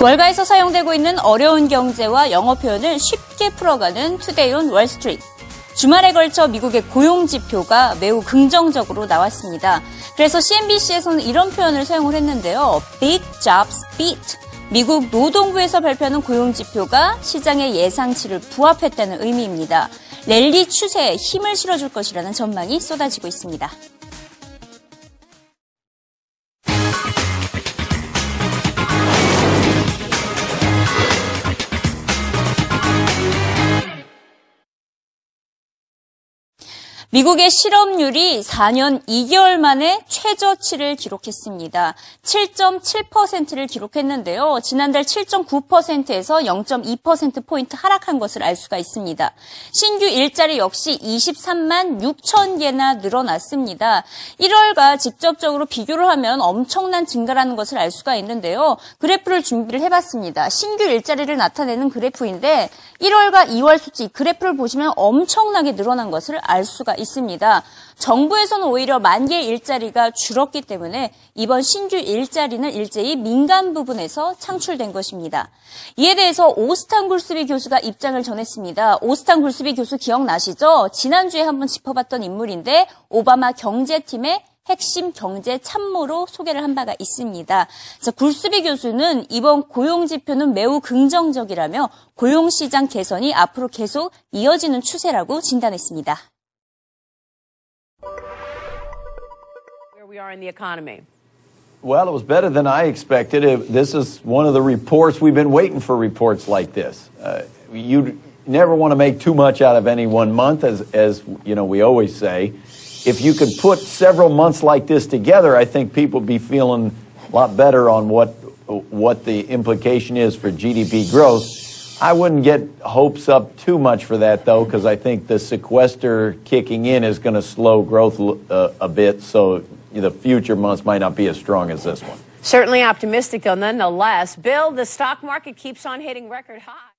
월가에서 사용되고 있는 어려운 경제와 영어 표현을 쉽게 풀어가는 Today on Wall Street. 주말에 걸쳐 미국의 고용 지표가 매우 긍정적으로 나왔습니다. 그래서 CNBC에서는 이런 표현을 사용을 했는데요. Big Jobs Beat. 미국 노동부에서 발표하는 고용 지표가 시장의 예상치를 부합했다는 의미입니다. 랠리 추세에 힘을 실어줄 것이라는 전망이 쏟아지고 있습니다. 미국의 실업률이 4년 2개월 만에 최저치를 기록했습니다. 7.7%를 기록했는데요. 지난달 7.9%에서 0.2%포인트 하락한 것을 알 수가 있습니다. 신규 일자리 역시 23만 6천 개나 늘어났습니다. 1월과 직접적으로 비교를 하면 엄청난 증가라는 것을 알 수가 있는데요. 그래프를 준비를 해봤습니다. 신규 일자리를 나타내는 그래프인데 1월과 2월 수치 그래프를 보시면 엄청나게 늘어난 것을 알 수가 있습니다. 정부에서는 오히려 만 개의 일자리가 줄었기 때문에 이번 신규 일자리는 일제히 민간 부분에서 창출된 것입니다. 이에 대해서 오스탄 굴스비 교수가 입장을 전했습니다. 오스탄 굴스비 교수 기억나시죠? 지난주에 한번 짚어봤던 인물인데 오바마 경제팀의 핵심 경제 참모로 소개를 한 바가 있습니다. 굴스비 교수는 이번 고용 지표는 매우 긍정적이라며 고용 시장 개선이 앞으로 계속 이어지는 추세라고 진단했습니다. We are in the economy. Well, it was better than I expected. This is one of the reports we've been waiting for reports like this. Uh, you never want to make too much out of any one month, as as you know we always say. If you could put several months like this together, I think people would be feeling a lot better on what what the implication is for GDP growth. I wouldn't get hopes up too much for that though, because I think the sequester kicking in is going to slow growth uh, a bit. So the future months might not be as strong as this one. Certainly optimistic, though, nonetheless. Bill, the stock market keeps on hitting record highs.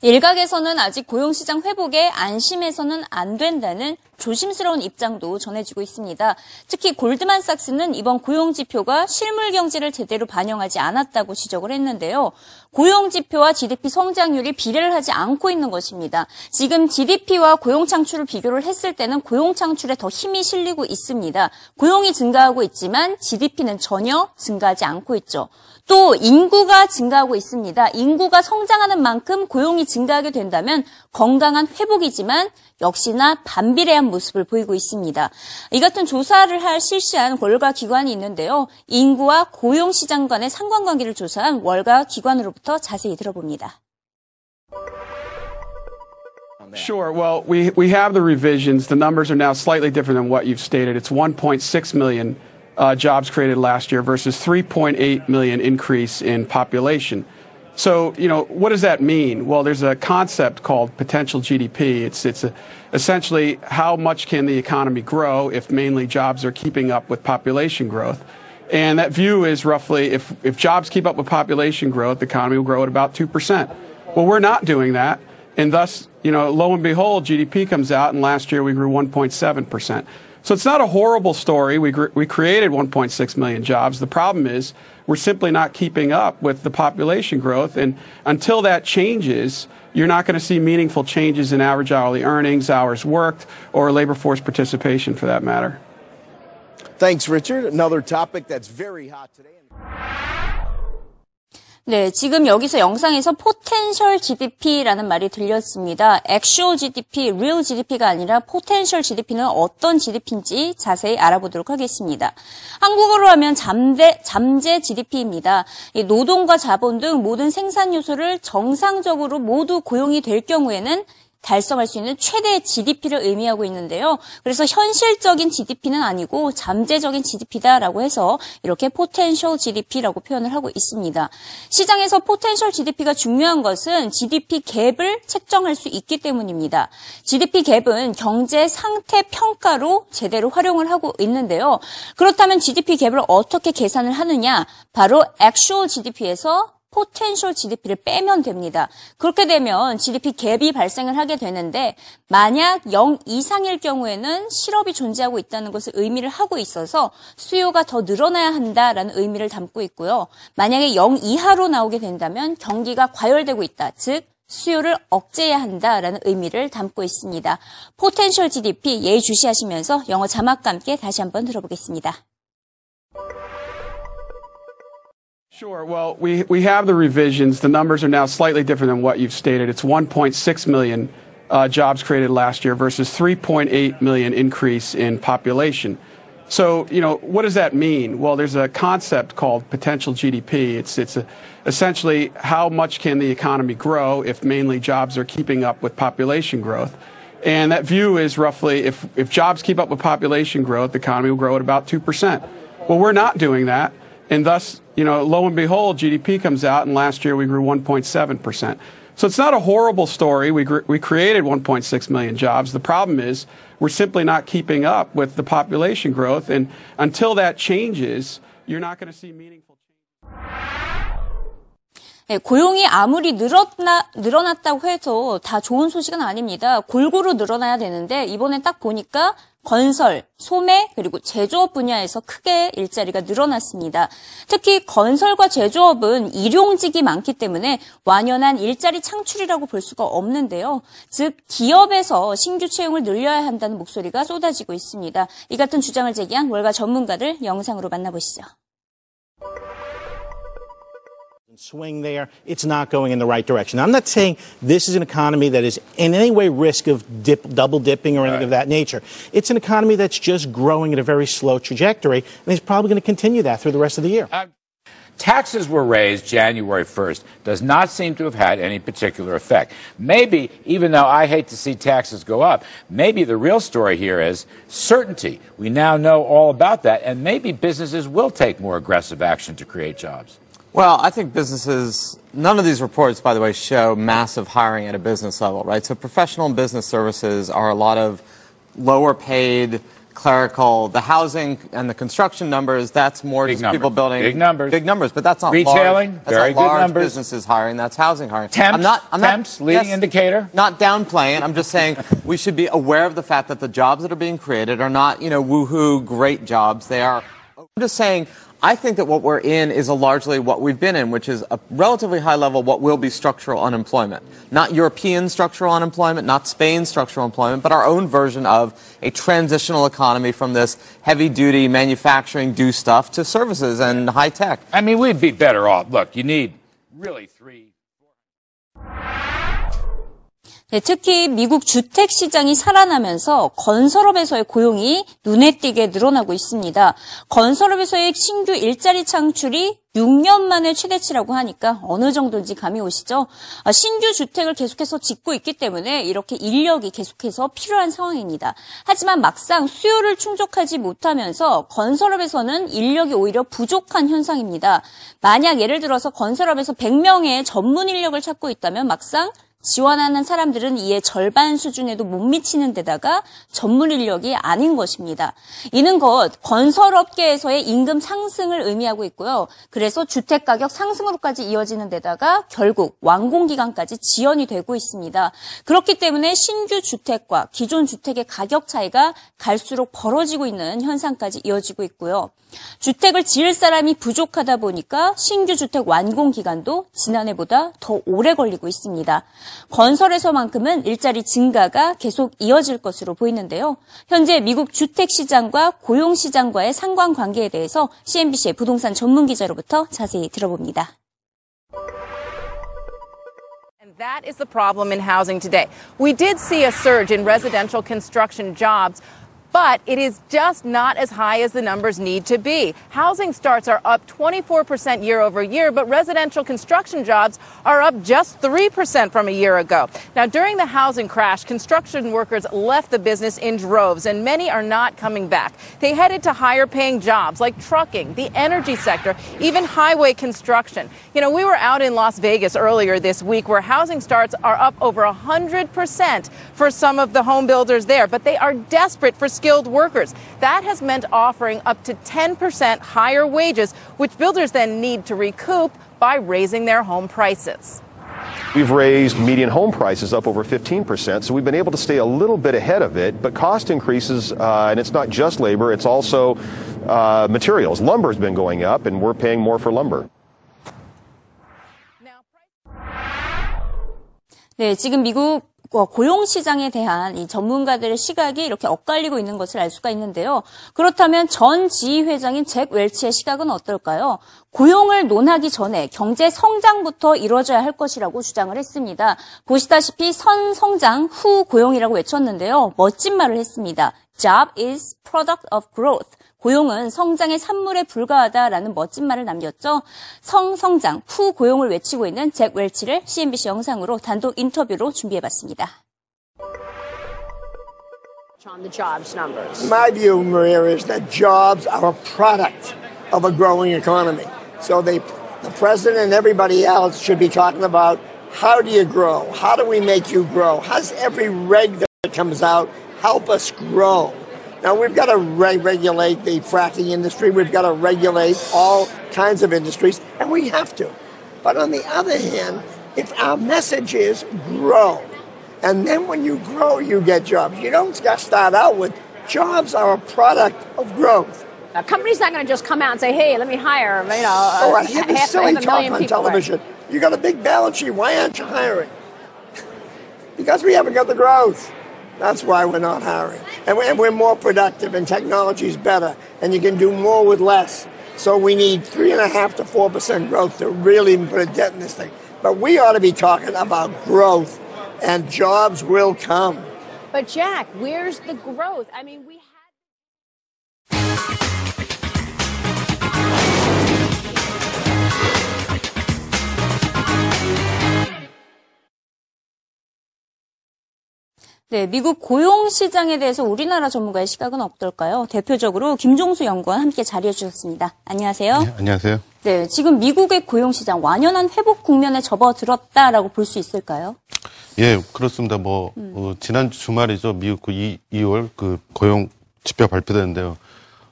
일각에서는 아직 고용시장 회복에 안심해서는 안 된다는 조심스러운 입장도 전해지고 있습니다. 특히 골드만삭스는 이번 고용 지표가 실물 경제를 제대로 반영하지 않았다고 지적을 했는데요. 고용 지표와 GDP 성장률이 비례를 하지 않고 있는 것입니다. 지금 GDP와 고용 창출을 비교를 했을 때는 고용 창출에 더 힘이 실리고 있습니다. 고용이 증가하고 있지만 GDP는 전혀 증가하지 않고 있죠. 또 인구가 증가하고 있습니다. 인구가 성장하는 만큼 고용이 증가하게 된다면 건강한 회복이지만 역시나 반비례한 모습을 보이고 있습니다. 이 같은 조사를 할 실시한 월가 기관이 있는데요. 인구와 고용 시장 간의 상관관계를 조사한 월가 기관으로부터 자세히 들어봅니다. Sure. Well, we, we have the revisions. The numbers are now slightly different than what you've stated. It's 1.6 million uh, jobs created last year versus 3.8 million increase in population. So, you know, what does that mean? Well, there's a concept called potential GDP. It's, it's a, essentially how much can the economy grow if mainly jobs are keeping up with population growth. And that view is roughly if, if jobs keep up with population growth, the economy will grow at about 2%. Well, we're not doing that. And thus, you know, lo and behold, GDP comes out, and last year we grew 1.7%. So it's not a horrible story. We, we created 1.6 million jobs. The problem is we're simply not keeping up with the population growth. And until that changes, you're not going to see meaningful changes in average hourly earnings, hours worked, or labor force participation for that matter. Thanks, Richard. Another topic that's very hot today. 네, 지금 여기서 영상에서 포텐셜 GDP라는 말이 들렸습니다. actual GDP, real GDP가 아니라 포텐셜 GDP는 어떤 GDP인지 자세히 알아보도록 하겠습니다. 한국어로 하면 잠재, 잠재 GDP입니다. 노동과 자본 등 모든 생산 요소를 정상적으로 모두 고용이 될 경우에는 달성할 수 있는 최대 GDP를 의미하고 있는데요. 그래서 현실적인 GDP는 아니고 잠재적인 GDP다라고 해서 이렇게 potential GDP라고 표현을 하고 있습니다. 시장에서 potential GDP가 중요한 것은 GDP 갭을 책정할 수 있기 때문입니다. GDP 갭은 경제 상태 평가로 제대로 활용을 하고 있는데요. 그렇다면 GDP 갭을 어떻게 계산을 하느냐? 바로 actual GDP에서 potential GDP를 빼면 됩니다. 그렇게 되면 GDP 갭이 발생을 하게 되는데 만약 0 이상일 경우에는 실업이 존재하고 있다는 것을 의미를 하고 있어서 수요가 더 늘어나야 한다라는 의미를 담고 있고요. 만약에 0 이하로 나오게 된다면 경기가 과열되고 있다. 즉 수요를 억제해야 한다라는 의미를 담고 있습니다. 포텐셜 GDP 예의 주시하시면서 영어 자막과 함께 다시 한번 들어보겠습니다. Sure. Well, we, we have the revisions. The numbers are now slightly different than what you've stated. It's 1.6 million uh, jobs created last year versus 3.8 million increase in population. So, you know, what does that mean? Well, there's a concept called potential GDP. It's, it's a, essentially how much can the economy grow if mainly jobs are keeping up with population growth. And that view is roughly if, if jobs keep up with population growth, the economy will grow at about 2%. Well, we're not doing that. And thus, you know, lo and behold, GDP comes out, and last year we grew 1.7%. So it's not a horrible story. We, gr- we created 1.6 million jobs. The problem is we're simply not keeping up with the population growth. And until that changes, you're not going to see meaningful 네, 고용이 아무리 늘었나, 늘어났다고 해서 다 좋은 소식은 아닙니다. 골고루 늘어나야 되는데 이번에 딱 보니까 건설, 소매, 그리고 제조업 분야에서 크게 일자리가 늘어났습니다. 특히 건설과 제조업은 일용직이 많기 때문에 완연한 일자리 창출이라고 볼 수가 없는데요. 즉, 기업에서 신규 채용을 늘려야 한다는 목소리가 쏟아지고 있습니다. 이 같은 주장을 제기한 월가 전문가들 영상으로 만나보시죠. Swing there, it's not going in the right direction. I'm not saying this is an economy that is in any way risk of dip, double dipping or anything Right. of that nature. It's an economy that's just growing at a very slow trajectory, and it's probably going to continue that through the rest of the year. Uh, taxes were raised January 1st. Does not seem to have had any particular effect. Maybe, even though I hate to see taxes go up, maybe the real story here is certainty. We now know all about that, and maybe businesses will take more aggressive action to create jobs. Well, I think businesses, none of these reports, by the way, show massive hiring at a business level, right? So professional and business services are a lot of lower paid, clerical, the housing and the construction numbers, that's more Big just people building. Big numbers. Big numbers, but that's not Retailing, large, that's very not good large numbers. businesses hiring, that's housing hiring. Temps, I'm not, I'm temps, not, leading indicator. Not downplaying, I'm just saying we should be aware of the fact that the jobs that are being created are not, you know, woohoo, great jobs. They are I'm just saying, I think that what we're in is a largely what we've been in, which is a relatively high level what will be structural unemployment. Not European structural unemployment, not Spain's structural employment, but our own version of a transitional economy from this heavy duty manufacturing do stuff to services and high tech. I mean, we'd be better off. Look, you need really 특히 미국 주택 시장이 살아나면서 건설업에서의 고용이 눈에 띄게 늘어나고 있습니다. 건설업에서의 신규 일자리 창출이 6년 만에 최대치라고 하니까 어느 정도인지 감이 오시죠? 아, 신규 주택을 계속해서 짓고 있기 때문에 이렇게 인력이 계속해서 필요한 상황입니다. 하지만 막상 수요를 충족하지 못하면서 건설업에서는 인력이 오히려 부족한 현상입니다. 만약 예를 들어서 건설업에서 100명의 전문 인력을 찾고 있다면 막상 지원하는 사람들은 이에 절반 수준에도 못 미치는 데다가 전문 인력이 아닌 것입니다. 이는 것 건설업계에서의 임금 상승을 의미하고 있고요. 그래서 주택 가격 상승으로까지 이어지는 데다가 결국 완공 기간까지 지연이 되고 있습니다. 그렇기 때문에 신규 주택과 기존 주택의 가격 차이가 갈수록 벌어지고 있는 현상까지 이어지고 있고요. 주택을 지을 사람이 부족하다 보니까 신규 주택 완공 기간도 지난해보다 더 오래 걸리고 있습니다. 건설에서만큼은 일자리 증가가 계속 이어질 것으로 보이는데요. 현재 미국 주택 시장과 고용 시장과의 상관 관계에 대해서 CNBC의 부동산 전문 기자로부터 자세히 들어봅니다. That is the problem in housing today. We did see a surge in residential construction jobs. But it is just not as high as the numbers need to be. Housing starts are up 24% year over year, but residential construction jobs are up just 3% from a year ago. Now, during the housing crash, construction workers left the business in droves, and many are not coming back. They headed to higher paying jobs like trucking, the energy sector, even highway construction. You know, we were out in Las Vegas earlier this week where housing starts are up over 100% for some of the home builders there, but they are desperate for skilled workers. That has meant offering up to 10% higher wages, which builders then need to recoup by raising their home prices. We've raised median home prices up over 15%, so we've been able to stay a little bit ahead of it. But cost increases, uh, and it's not just labor, it's also uh, materials. Lumber's been going up, and we're paying more for lumber. 네, 지금 미국 어, 고용 시장에 대한 이 전문가들의 시각이 이렇게 엇갈리고 있는 것을 알 수가 있는데요. 그렇다면 전 지휘회장인 잭 웰치의 시각은 어떨까요? 고용을 논하기 전에 경제 성장부터 이루어져야 할 것이라고 주장을 했습니다. 보시다시피 선 성장 후 고용이라고 외쳤는데요. 멋진 말을 했습니다. Job is product of growth. 고용은 성장의 산물에 불과하다라는 멋진 말을 남겼죠. 성성장 후 고용을 외치고 있는 잭 웰치를 CNBC 영상으로 단독 인터뷰로 준비해봤습니다. on the jobs numbers. My view, Maria, is that jobs are a product of a growing economy. So they, the president and everybody else should be talking about how do you grow? How do we make you grow? How does every reg that comes out help us grow? Now we've got to re- regulate the fracking industry. We've got to regulate all kinds of industries, and we have to. But on the other hand, if our message is grow, and then when you grow, you get jobs. You don't just start out with jobs are a product of growth. A company's not going to just come out and say, "Hey, let me hire," you know, Oh, uh, I hear this silly talk on television. You got a big balance sheet. Why aren't you hiring? because we haven't got the growth. That's why we're not hiring. And we're, more productive, and technology is better, and you can do more with less. So we need three and a half to four percent growth to really put a dent in this thing. But we ought to be talking about growth, and jobs will come. But Jack, where's the growth? I mean, we. 네, 미국 고용 시장에 대해서 우리나라 전문가의 시각은 어떨까요? 대표적으로 김종수 연구원 함께 자리해 주셨습니다. 안녕하세요. 네, 안녕하세요. 네, 지금 미국의 고용 시장 완연한 회복 국면에 접어들었다라고 볼 수 있을까요? 예, 그렇습니다. 뭐 음. 어, 지난 주말이죠. 미국 그 2, 2월 그 고용 지표 발표됐는데요.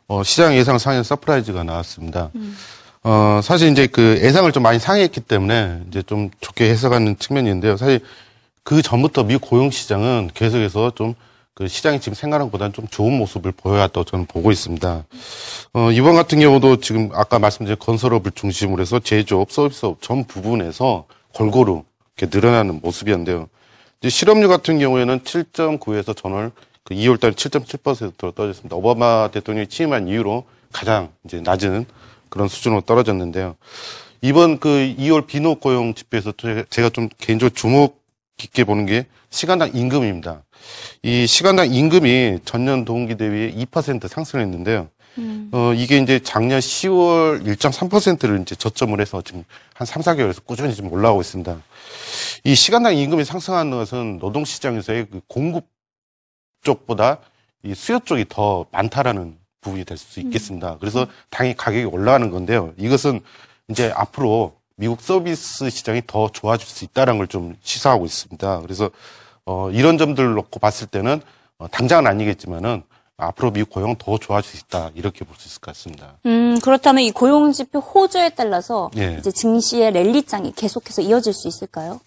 어, 시장 예상 상향 surprise가 나왔습니다. 음. 어, 사실 이제 그 예상을 좀 많이 상회했기 때문에 이제 좀 좋게 해석하는 측면이 있는데요. 사실 그 전부터 미국 고용 시장은 계속해서 좀 그 시장이 지금 생각한 것보다는 좀 좋은 모습을 보여왔다고 저는 보고 있습니다. 어, 이번 같은 경우도 지금 아까 말씀드린 건설업을 중심으로 해서 제조업, 서비스업 전 부분에서 골고루 이렇게 늘어나는 모습이었는데요. 실업률 같은 경우에는 7.9에서 전월 그 2월 달에 7.7%로 떨어졌습니다. 오바마 대통령이 취임한 이후로 가장 이제 낮은 그런 수준으로 떨어졌는데요. 이번 그 2월 비노 고용 지표에서 제가 좀 개인적으로 주목 깊게 보는 게 시간당 임금입니다. 이 시간당 임금이 전년 동기 대비에 2% 상승했는데요. 어, 이게 이제 작년 10월 1.3%를 이제 저점을 해서 지금 한 3, 4개월에서 꾸준히 지금 올라오고 있습니다. 이 시간당 임금이 상승하는 것은 노동시장에서의 그 공급 쪽보다 이 수요 쪽이 더 많다라는 부분이 될 수 있겠습니다. 그래서 당연히 가격이 올라가는 건데요. 이것은 이제 앞으로 미국 서비스 시장이 더 좋아질 수 있다는 걸 좀 시사하고 있습니다. 그래서 어, 이런 점들을 놓고 봤을 때는 어, 당장은 아니겠지만은 앞으로 미국 고용은 더 좋아질 수 있다 이렇게 볼 수 있을 것 같습니다. 음, 그렇다면 이 고용 지표 호조에 따라서 예. 이제 증시의 랠리장이 계속해서 이어질 수 있을까요?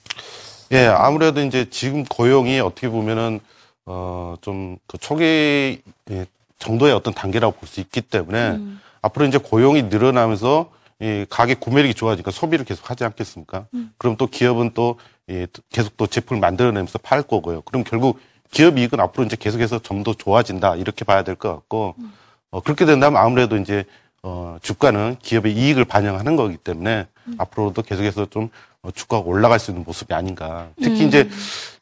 예, 아무래도 이제 지금 고용이 어떻게 보면은 어 좀 그 초기 예, 정도의 어떤 단계라고 볼 수 있기 때문에 앞으로 이제 고용이 늘어나면서 이 가게 구매력이 좋아지니까 소비를 계속 하지 않겠습니까? 그럼 또 기업은 또 예, 계속 또 제품을 만들어내면서 팔 거고요. 그럼 결국 기업 이익은 앞으로 이제 계속해서 좀 더 좋아진다 이렇게 봐야 될 것 같고 어, 그렇게 된다면 아무래도 이제 어, 주가는 기업의 이익을 반영하는 거기 때문에 앞으로도 계속해서 좀 어, 주가가 올라갈 수 있는 모습이 아닌가. 특히 음. 이제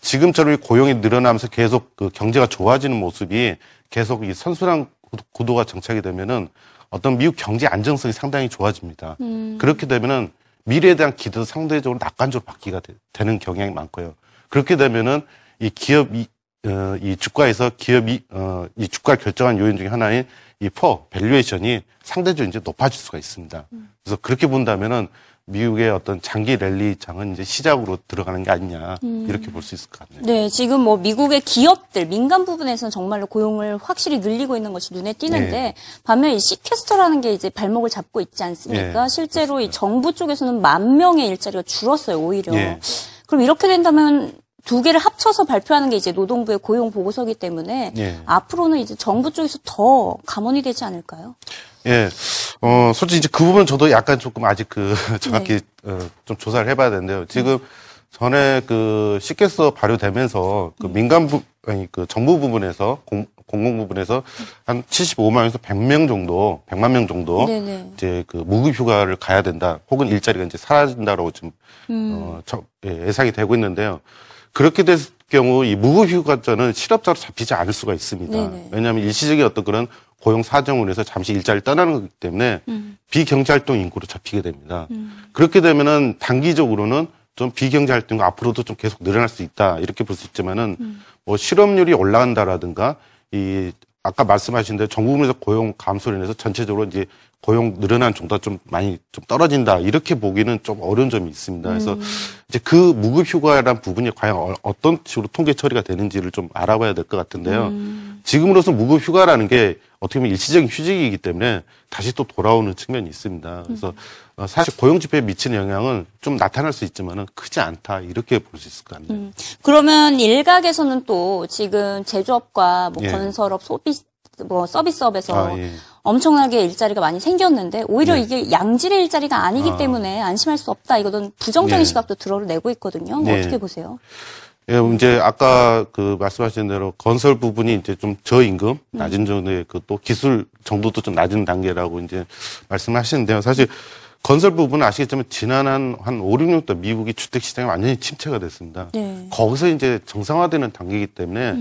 지금처럼 이 고용이 늘어나면서 계속 그 경제가 좋아지는 모습이 계속 이 선순환 구도- 구도가 정착이 되면은 어떤 미국 경제 안정성이 상당히 좋아집니다. 음. 그렇게 되면은 미래에 대한 기대도 상대적으로 낙관적으로 바뀌가 되, 는 경향이 많고요. 그렇게 되면은 이 기업 이 어, 이 주가에서 기업이 어, 이 주가를 결정한 요인 중에 하나인 이 퍼 밸류에이션이 상대적으로 이제 높아질 수가 있습니다. 그래서 그렇게 본다면은 미국의 어떤 장기 랠리장은 이제 시작으로 들어가는 게 아니냐 음. 이렇게 볼 수 있을 것 같네요. 네, 지금 뭐 미국의 기업들 민간 부분에서는 정말로 고용을 확실히 늘리고 있는 것이 눈에 띄는데 네. 반면 이 sequester라는 게 이제 발목을 잡고 있지 않습니까? 네, 실제로 이 정부 쪽에서는 만 명의 일자리가 줄었어요, 오히려. 예. 그럼 이렇게 된다면 두 개를 합쳐서 발표하는 게 이제 노동부의 고용 보고서기 때문에 예. 앞으로는 이제 정부 쪽에서 더 감원이 되지 않을까요? 예, 어, 솔직히 이제 그 부분 저도 약간 조금 아직 그 정확히 네. 어, 좀 조사를 해봐야 되는데요. 지금 전에 그 시께서 발효되면서 그 민간 부, 아니 그 정부 부분에서 공, 공공 부분에서 한 75만에서 100명 정도, 100만 명 정도 네네. 이제 그 무급 휴가를 가야 된다. 혹은 일자리가 이제 사라진다라고 지금 음. 어, 저, 예, 예상이 되고 있는데요. 그렇게 됐을 경우 이 무급 휴가자는 실업자로 잡히지 않을 수가 있습니다. 네네. 왜냐하면 일시적인 어떤 그런 고용 사정으로 해서 잠시 일자리를 떠나는 거기 때문에 음. 비경제활동 인구로 잡히게 됩니다. 그렇게 되면은 단기적으로는 좀 비경제활동 앞으로도 좀 계속 늘어날 수 있다 이렇게 볼 수 있지만은 뭐 실업률이 올라간다라든가 이 아까 말씀하신 대로 정부에서 고용 감소로 인해서 전체적으로 이제 고용 늘어난 정도가 좀 많이 좀 떨어진다 이렇게 보기는 좀 어려운 점이 있습니다. 그래서 이제 그 무급 휴가란 부분이 과연 어- 어떤 식으로 통계 처리가 되는지를 좀 알아봐야 될 것 같은데요. 지금으로서 무급 휴가라는 게 어떻게 보면 일시적인 휴직이기 때문에 다시 또 돌아오는 측면이 있습니다. 그래서 어, 사실 고용 지표에 미치는 영향은 좀 나타날 수 있지만은 크지 않다 이렇게 볼 수 있을 것 같네요. 음. 그러면 일각에서는 또 지금 제조업과 뭐 예. 건설업, 소비, 뭐 서비스업에서 아, 예. 엄청나게 일자리가 많이 생겼는데 오히려 네. 이게 양질의 일자리가 아니기 아. 때문에 안심할 수 없다. 이거는 부정적인 예. 시각도 드러내고 있거든요. 뭐 네. 어떻게 보세요? 예, 이제 아까 그 말씀하신 대로 건설 부분이 이제 좀 저임금, 낮은 정도의 그 또 기술 정도도 좀 낮은 단계라고 이제 말씀하시는데요. 사실 건설 부분은 아시겠지만 지난 한, 한 5, 6년부터 미국이 주택 시장이 완전히 침체가 됐습니다. 네. 거기서 이제 정상화되는 단계이기 때문에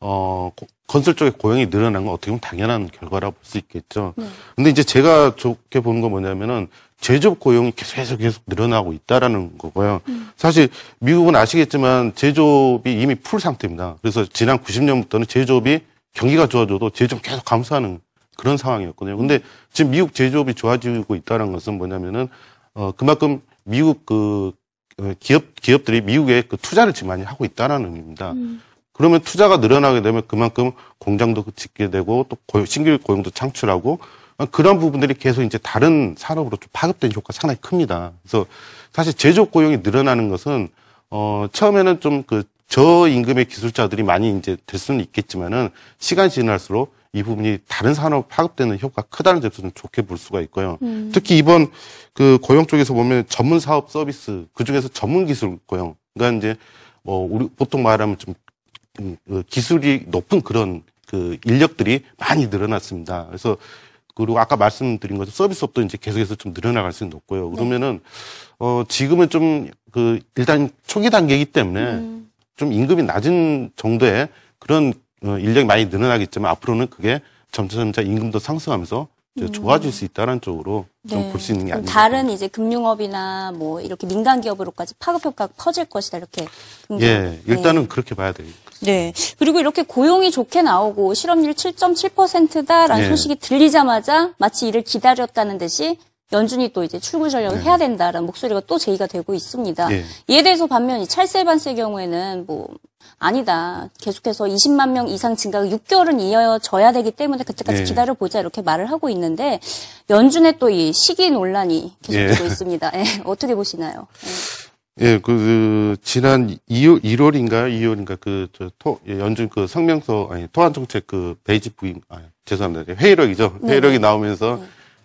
어, 고- 건설 쪽에 고용이 늘어난 건 어떻게 보면 당연한 결과라고 볼수 있겠죠. 근데 이제 제가 좋게 보는 건 뭐냐면은 제조업 고용이 계속 계속 늘어나고 있다라는 거고요. 사실 미국은 아시겠지만 제조업이 이미 풀 상태입니다. 그래서 지난 90년부터는 제조업이 경기가 좋아져도 제조업 계속 감소하는 그런 상황이었거든요. 근데 지금 미국 제조업이 좋아지고 있다는 것은 뭐냐면은 어 그만큼 미국 그 어, 기업 기업들이 미국에 그 투자를 지금 많이 하고 있다는 의미입니다. 그러면 투자가 늘어나게 되면 그만큼 공장도 짓게 되고 또 고용, 신규 고용도 창출하고 어, 그런 부분들이 계속 이제 다른 산업으로 좀 파급되는 효과가 상당히 큽니다. 그래서 사실 제조업 고용이 늘어나는 것은 어 처음에는 좀 그 저임금의 기술자들이 많이 이제 될 수는 있겠지만은 시간이 지날수록 이 부분이 다른 산업 파급되는 효과가 크다는 점에서 좀 좋게 볼 수가 있고요. 특히 이번 그 고용 쪽에서 보면 전문 사업 서비스 그 중에서 전문 기술 고용 그러니까 이제 뭐 우리 보통 말하면 좀 음, 그 기술이 높은 그런 그 인력들이 많이 늘어났습니다. 그래서 그리고 아까 말씀드린 것처럼 서비스업도 이제 계속해서 좀 늘어나갈 수 높고요. 그러면은 어 지금은 좀 그 일단 초기 단계이기 때문에 좀 임금이 낮은 정도의 그런 어, 인력이 많이 늘어나겠지만 앞으로는 그게 점차 점차 임금도 상승하면서 이제 좋아질 수 있다는 쪽으로 좀볼수 있는 게 아닌가. 네. 다른 이제 금융업이나 뭐 이렇게 민간 기업으로까지 파급 효과가 퍼질 것이다 이렇게. 예, 일단은 네. 그렇게 봐야 되겠죠. 네. 그리고 이렇게 고용이 좋게 나오고 실업률 7.7%다라는 예. 소식이 들리자마자 마치 이를 기다렸다는 듯이 연준이 또 이제 출구 전략을 해야 된다라는 목소리가 또 제기가 되고 있습니다. 예. 이에 대해서 반면 이 찰스 에반스의 경우에는 뭐 아니다. 계속해서 20만 명 이상 증가가 6개월은 이어져야 되기 때문에 그때까지 예. 기다려 보자 이렇게 말을 하고 있는데 연준의 또 이 시기 논란이 계속되고 예. 있습니다. 예. 어떻게 보시나요? 예, 그, 그 지난 2월, 1월인가요? 2월인가 그, 저, 토, 예, 연준 그 성명서, 아니, 토안정책 그 베이지 부인, 아, 죄송합니다. 회의록이죠. 네. 회의록이 나오면서,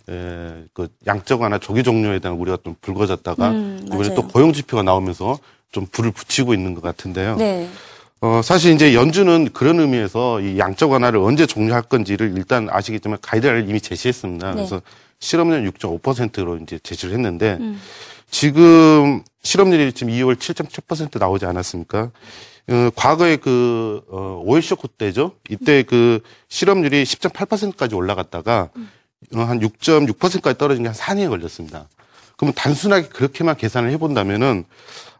예, 그 양적 완화 조기 종료에 대한 우리가 좀 불거졌다가, 음, 이번에 맞아요. 또 고용 지표가 나오면서 좀 불을 붙이고 있는 것 같은데요. 네. 어, 사실 이제 연준은 그런 의미에서 이 양적 완화를 언제 종료할 건지를 일단 아시겠지만 가이드라인을 이미 제시했습니다. 네. 그래서 실업률 6.5%로 이제 제시를 했는데 지금 실업률이 지금 2월 7.7% 나오지 않았습니까? 어, 과거에 그, 어, 오일 쇼크 때죠. 이때 그 실업률이 10.8%까지 올라갔다가 어, 한 6.6%까지 떨어진 게 한 4년이 걸렸습니다. 그러면 단순하게 그렇게만 계산을 해본다면은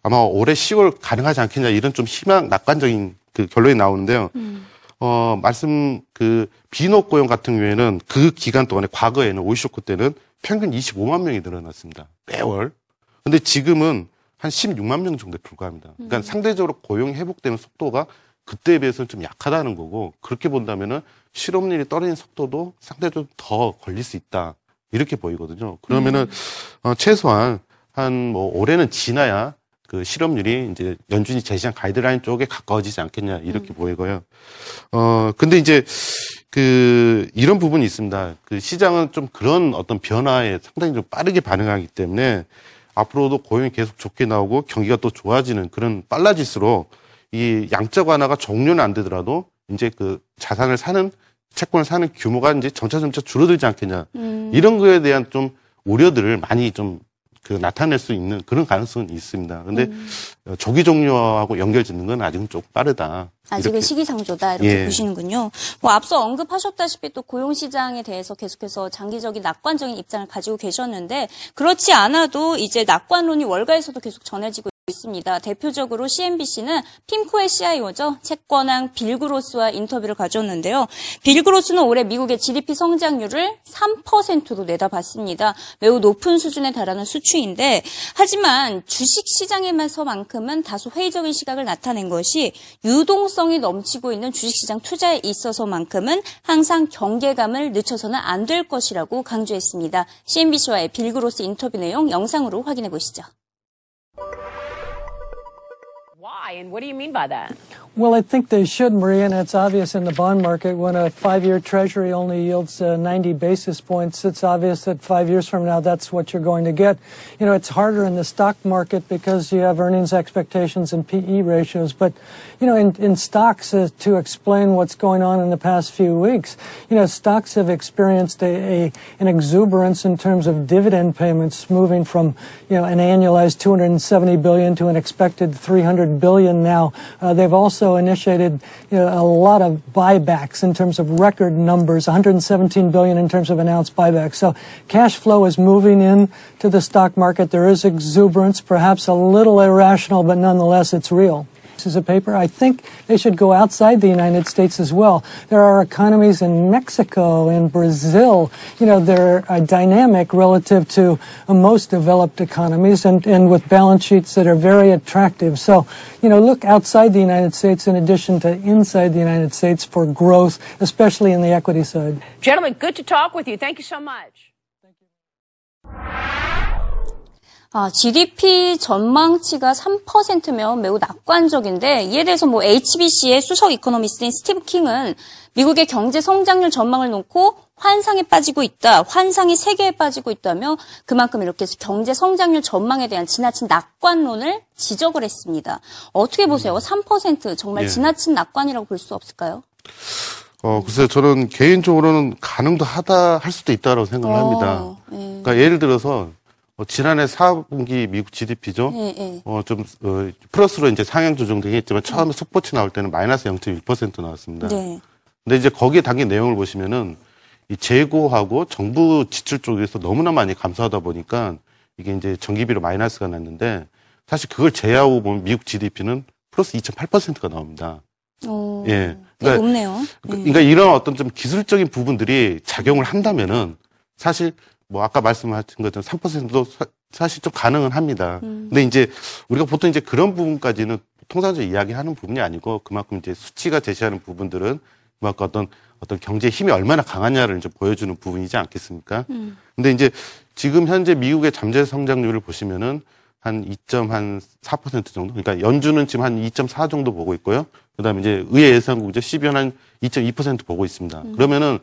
아마 올해 10월 가능하지 않겠냐 이런 좀 희망 낙관적인 그 결론이 나오는데요. 어, 말씀 그 비노 고용 같은 경우에는 그 기간 동안에 과거에는 오일 쇼크 때는 평균 25만 명이 늘어났습니다. 매월. 근데 지금은 한 16만 명 정도에 불과합니다. 그러니까 상대적으로 고용 회복되는 속도가 그때에 비해서는 좀 약하다는 거고 그렇게 본다면은 실업률이 떨어지는 속도도 상대적으로 더 걸릴 수 있다 이렇게 보이거든요. 그러면은 어, 최소한 한 뭐 올해는 지나야 그 실업률이 이제 연준이 제시한 가이드라인 쪽에 가까워지지 않겠냐 이렇게 보이고요. 어 근데 이제 그 이런 부분이 있습니다. 그 시장은 좀 그런 어떤 변화에 상당히 좀 빠르게 반응하기 때문에 앞으로도 고용이 계속 좋게 나오고 경기가 또 좋아지는 그런 빨라질수록 이 양적 완화가 종료는 안 되더라도 이제 그 자산을 사는 채권을 사는 규모가 이제 점차 점차 줄어들지 않겠냐. 이런 거에 대한 좀 우려들을 많이 좀 그 나타낼 수 있는 그런 가능성은 있습니다. 근데 어, 조기 종료하고 연결 짓는 건 아직은 조금 빠르다. 아직은. 시기상조다 이렇게 예. 보시는군요. 뭐 앞서 언급하셨다시피 또 고용 시장에 대해서 계속해서 장기적인 낙관적인 입장을 가지고 계셨는데 그렇지 않아도 이제 낙관론이 월가에서도 계속 전해지고 있습니다. 대표적으로 CNBC는 핌코의 CIO죠. 채권왕 빌그로스와 인터뷰를 가졌는데요. 빌그로스는 올해 미국의 GDP 성장률을 3%로 내다봤습니다. 매우 높은 수준에 달하는 수치인데 하지만 주식 시장에서만큼은 다소 회의적인 시각을 나타낸 것이 유동성이 넘치고 있는 주식시장 투자에 있어서만큼은 항상 경계감을 늦춰서는 안 될 것이라고 강조했습니다. CNBC와의 빌그로스 인터뷰 내용 영상으로 확인해 보시죠. Why? And what do you mean by that? Well, I think they should, Maria, and it's obvious in the bond market when a five-year treasury only yields uh, 90 basis points. It's obvious that five years from now, that's what you're going to get. You know, it's harder in the stock market because you have earnings expectations and PE ratios. But, you know, in, in stocks, uh, to explain what's going on in the past few weeks, you know, stocks have experienced a, a an exuberance in terms of dividend payments, moving from, you know, an annualized 270 billion to an expected 300 billion now. Uh, they've also initiated you know, a lot of buybacks in terms of record numbers, 117 billion in terms of announced buybacks. So cash flow is moving in to the stock market. There is exuberance, perhaps a little irrational, but nonetheless it's real. Pieces of paper. I think they should go outside the United States as well. There are economies in Mexico, in Brazil. You know, they're uh, dynamic relative to uh, most developed economies and, and with balance sheets that are very attractive. So, you know, look outside the United States in addition to inside the United States for growth, especially in the equity side. Gentlemen, good to talk with you. Thank you so much. 아, GDP 전망치가 3%면 매우 낙관적인데 이에 대해서 뭐 HSBC의 수석 이코노미스트인 스티브 킹은 미국의 경제 성장률 전망을 놓고 환상에 빠지고 있다. 환상이 세계에 빠지고 있다며 그만큼 이렇게 경제 성장률 전망에 대한 지나친 낙관론을 지적을 했습니다. 어떻게 보세요? 3% 정말 예. 지나친 낙관이라고 볼 수 없을까요? 어, 글쎄요, 저는 개인적으로는 가능도 하다, 할 수도 있다고 생각을 합니다. 어, 예. 그러니까 예를 들어서, 어, 지난해 4분기 미국 GDP죠. 예, 예. 어, 좀, 어, 플러스로 이제 상향 조정되긴 했지만 처음에 속보치 나올 때는 마이너스 0.1% 나왔습니다. 네. 근데 이제 거기에 담긴 내용을 보시면은 이 재고하고 정부 지출 쪽에서 너무나 많이 감소하다 보니까 이게 이제 전기비로 마이너스가 났는데 사실 그걸 제외하고 보면 미국 GDP는 플러스 2.8%가 나옵니다. 어, 예. 되게 높네요. 그- 그러니까 이런 어떤 좀 기술적인 부분들이 작용을 한다면은 사실 뭐 아까 말씀하신 것처럼 3%도 사, 실좀 가능은 합니다. 근데 이제 우리가 보통 이제 그런 부분까지는 통상적으로 이야기하는 부분이 아니고 그만큼 이제 수치가 제시하는 부분들은 그만큼 어떤 어떤 경제 힘이 얼마나 강하냐를 이제 보여주는 부분이지 않겠습니까? 근데 이제 지금 현재 미국의 잠재 성장률을 보시면은 한 2.4% 정도. 그러니까 연준은 지금 한 2.4 정도 보고 있고요. 그다음에 이제 의회 예산국이죠. 12원 한2.2% 보고 있습니다. 그러면은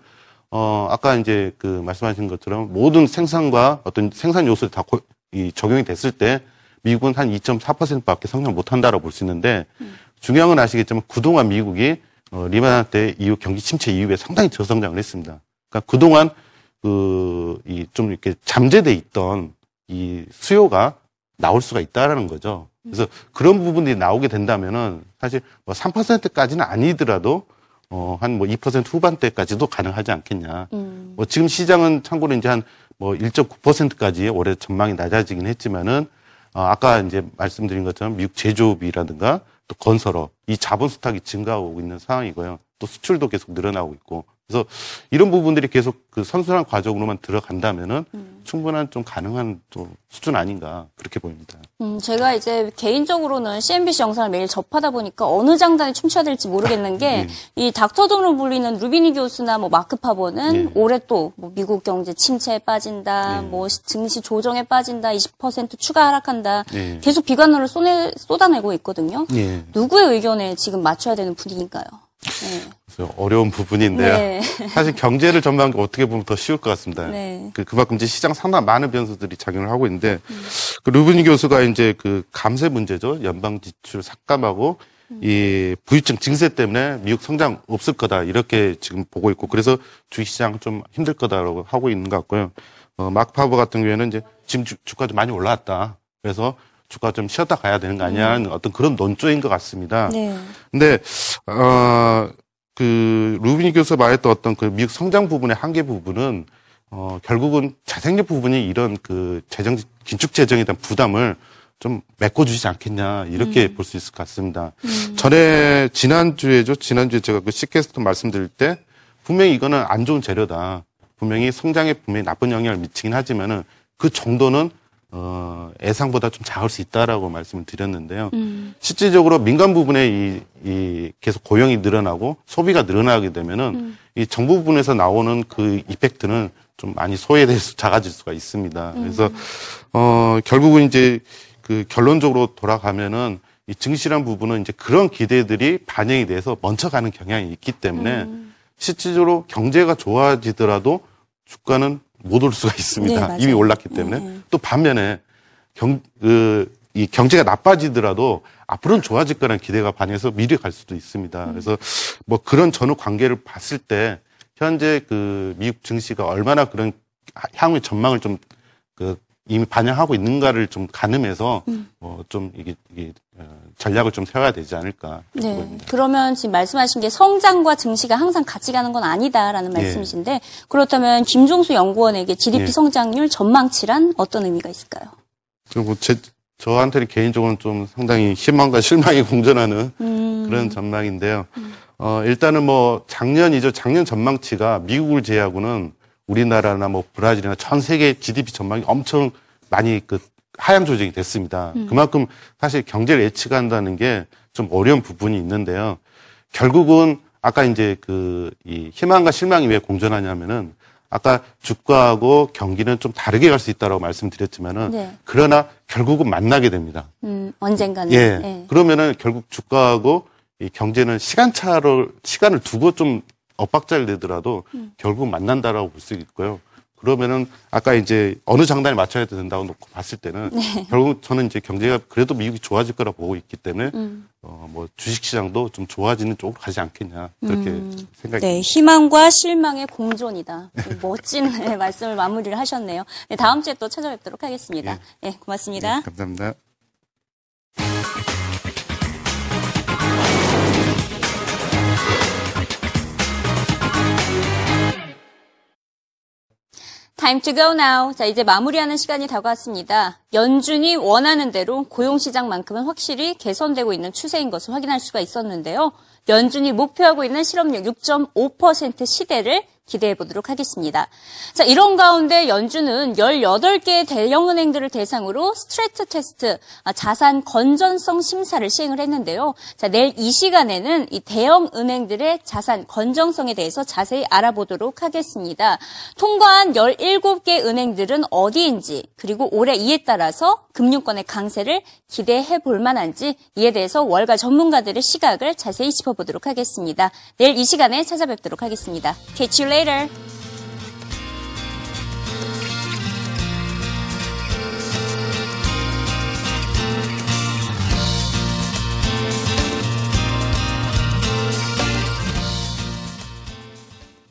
어 아까 이제 그 말씀하신 것처럼 모든 생산과 어떤 생산 요소들이 다 고- 이 적용이 됐을 때 미국은 한 2.4%밖에 성장 못 한다라고 볼 수 있는데 중요한 건 아시겠지만 그동안 미국이 어, 리만 때 이후 경기 침체 이후에 상당히 저성장을 했습니다. 그러니까 그동안 그 이 좀 이렇게 잠재돼 있던 이 수요가 나올 수가 있다라는 거죠. 그래서 그런 부분들이 나오게 된다면은 사실 뭐 3%까지는 아니더라도 어, 한 뭐 2% 후반대까지도 가능하지 않겠냐. 음. 뭐 지금 시장은 참고로 이제 한 뭐 1.9%까지 올해 전망이 낮아지긴 했지만은 어, 아까 이제 말씀드린 것처럼 미국 제조업이라든가 또 건설업 이 자본 수탁이 증가하고 있는 상황이고요. 또 수출도 계속 늘어나고 있고 그래서 이런 부분들이 계속 그 선순환 과정으로만 들어간다면은 충분한 좀 가능한 또 수준 아닌가 그렇게 보입니다. 음, 제가 이제 개인적으로는 CNBC 영상을 매일 접하다 보니까 어느 장단에 춤춰야 될지 모르겠는 게이 닥터돈으로 불리는 루비니 교수나 뭐 마크 파버는 예. 올해 또 뭐 미국 경제 침체에 빠진다, 뭐 증시 조정에 빠진다, 20% 추가 하락한다, 예. 계속 비관론을 쏟아내고 있거든요. 예. 누구의 의견에 지금 맞춰야 되는 분위기인가요? 네. 그래서 어려운 부분인데요. 네. 사실 경제를 전망하는 게 어떻게 보면 더 쉬울 것 같습니다. 네. 그, 그만큼 이제 시장 상당히 많은 변수들이 작용을 하고 있는데, 그 루브니 교수가 이제 그 감세 문제죠. 연방 지출 삭감하고 이 부유층 증세 때문에 미국 성장 없을 거다. 이렇게 지금 보고 있고, 그래서 주식시장 좀 힘들 거다라고 하고 있는 것 같고요. 어, 마크 파버 같은 경우에는 이제 지금 주, 주가 좀 많이 올라왔다. 그래서 주가 좀 쉬었다 가야 되는 거 아니야 하는 어떤 그런 논조인 것 같습니다. 네. 근데 어, 그 루비니 교수가 말했던 어떤 그 미국 성장 부분의 한계 부분은 어, 결국은 자생력 부분이 이런 그 재정 긴축 재정에 대한 부담을 좀 메꿔주지 않겠냐 이렇게 볼수 있을 것 같습니다. 전에 지난 주에죠 지난 주에 제가 그 시캐스트 말씀드릴 때 분명히 이거는 안 좋은 재료다. 분명히 성장에 분명히 나쁜 영향을 미치긴 하지만은 그 정도는 어, 예상보다 좀 작을 수 있다라고 말씀을 드렸는데요. 실질적으로 민간 부분에 이, 이 계속 고용이 늘어나고 소비가 늘어나게 되면은 이 정부 부분에서 나오는 그 이펙트는 좀 많이 소외돼서 작아질 수가 있습니다. 그래서 어 결국은 이제 그 결론적으로 돌아가면은 이 증시란 부분은 이제 그런 기대들이 반영이 돼서 멈춰가는 경향이 있기 때문에 실질적으로 경제가 좋아지더라도 주가는 못 올 수가 네, 있습니다. 맞아요. 이미 올랐기 때문에 또 반면에 경, 그, 이 경제가 나빠지더라도 앞으로는 좋아질 거라는 기대가 반해서 미리 갈 수도 있습니다. 그래서 뭐 그런 전후 관계를 봤을 때 현재 그 미국 증시가 얼마나 그런 향후의 전망을 좀그 이미 반영하고 있는가를 좀 가늠해서 어, 좀 이게, 이게 어, 전략을 좀 세워야 되지 않을까. 네. 그러면 지금 말씀하신 게 성장과 증시가 항상 같이 가는 건 아니다라는 예. 말씀이신데 그렇다면 김종수 연구원에게 GDP 예. 성장률 전망치란 어떤 의미가 있을까요? 그리고 제, 저한테는 개인적으로는 좀 상당히 희망과 실망이 공존하는 음. 그런 전망인데요. 어, 일단은 뭐 작년이죠. 작년 전망치가 미국을 제외하고는 우리나라나 뭐 브라질이나 전 세계 GDP 전망이 엄청 많이 그 하향 조정이 됐습니다. 그만큼 사실 경제를 예측한다는 게 좀 어려운 부분이 있는데요. 결국은 아까 이제 그 이 희망과 실망이 왜 공존하냐면은 아까 주가하고 경기는 좀 다르게 갈 수 있다라고 말씀드렸지만은 네. 그러나 결국은 만나게 됩니다. 음, 언젠가는. 예. 네. 그러면은 결국 주가하고 이 경제는 시간차를 시간을 두고 좀 엇박자를 내더라도 음. 결국 만난다라고 볼 수 있고요. 그러면은 아까 이제 어느 장단에 맞춰야 된다고 놓고 봤을 때는 네. 결국 저는 이제 경제가 그래도 미국이 좋아질 거라 보고 있기 때문에 음. 어뭐 주식 시장도 좀 좋아지는 쪽으로 가지 않겠냐 그렇게 생각이 네, 희망과 실망의 공존이다. 멋진 네, 말씀을 마무리를 하셨네요. 네, 다음 주에 또 찾아뵙도록 하겠습니다. 네, 고맙습니다. 네, 감사합니다. Time to go now. 자, 이제 마무리하는 시간이 다가왔습니다. 연준이 원하는 대로 고용시장만큼은 확실히 개선되고 있는 추세인 것을 확인할 수가 있었는데요. 연준이 목표하고 있는 실업률 6.5% 시대를 기대해 보도록 하겠습니다. 자, 이런 가운데 연준은 18개의 대형은행들을 대상으로 스트레스 테스트, 아, 자산 건전성 심사를 시행을 했는데요. 자, 내일 이 시간에는 이 대형은행들의 자산 건전성에 대해서 자세히 알아보도록 하겠습니다. 통과한 17개 은행들은 어디인지, 그리고 올해 이에 따라서 금융권의 강세를 기대해 볼 만한지 이에 대해서 월가 전문가들의 시각을 자세히 짚어보도록 하겠습니다. 내일 이 시간에 찾아뵙도록 하겠습니다. You later.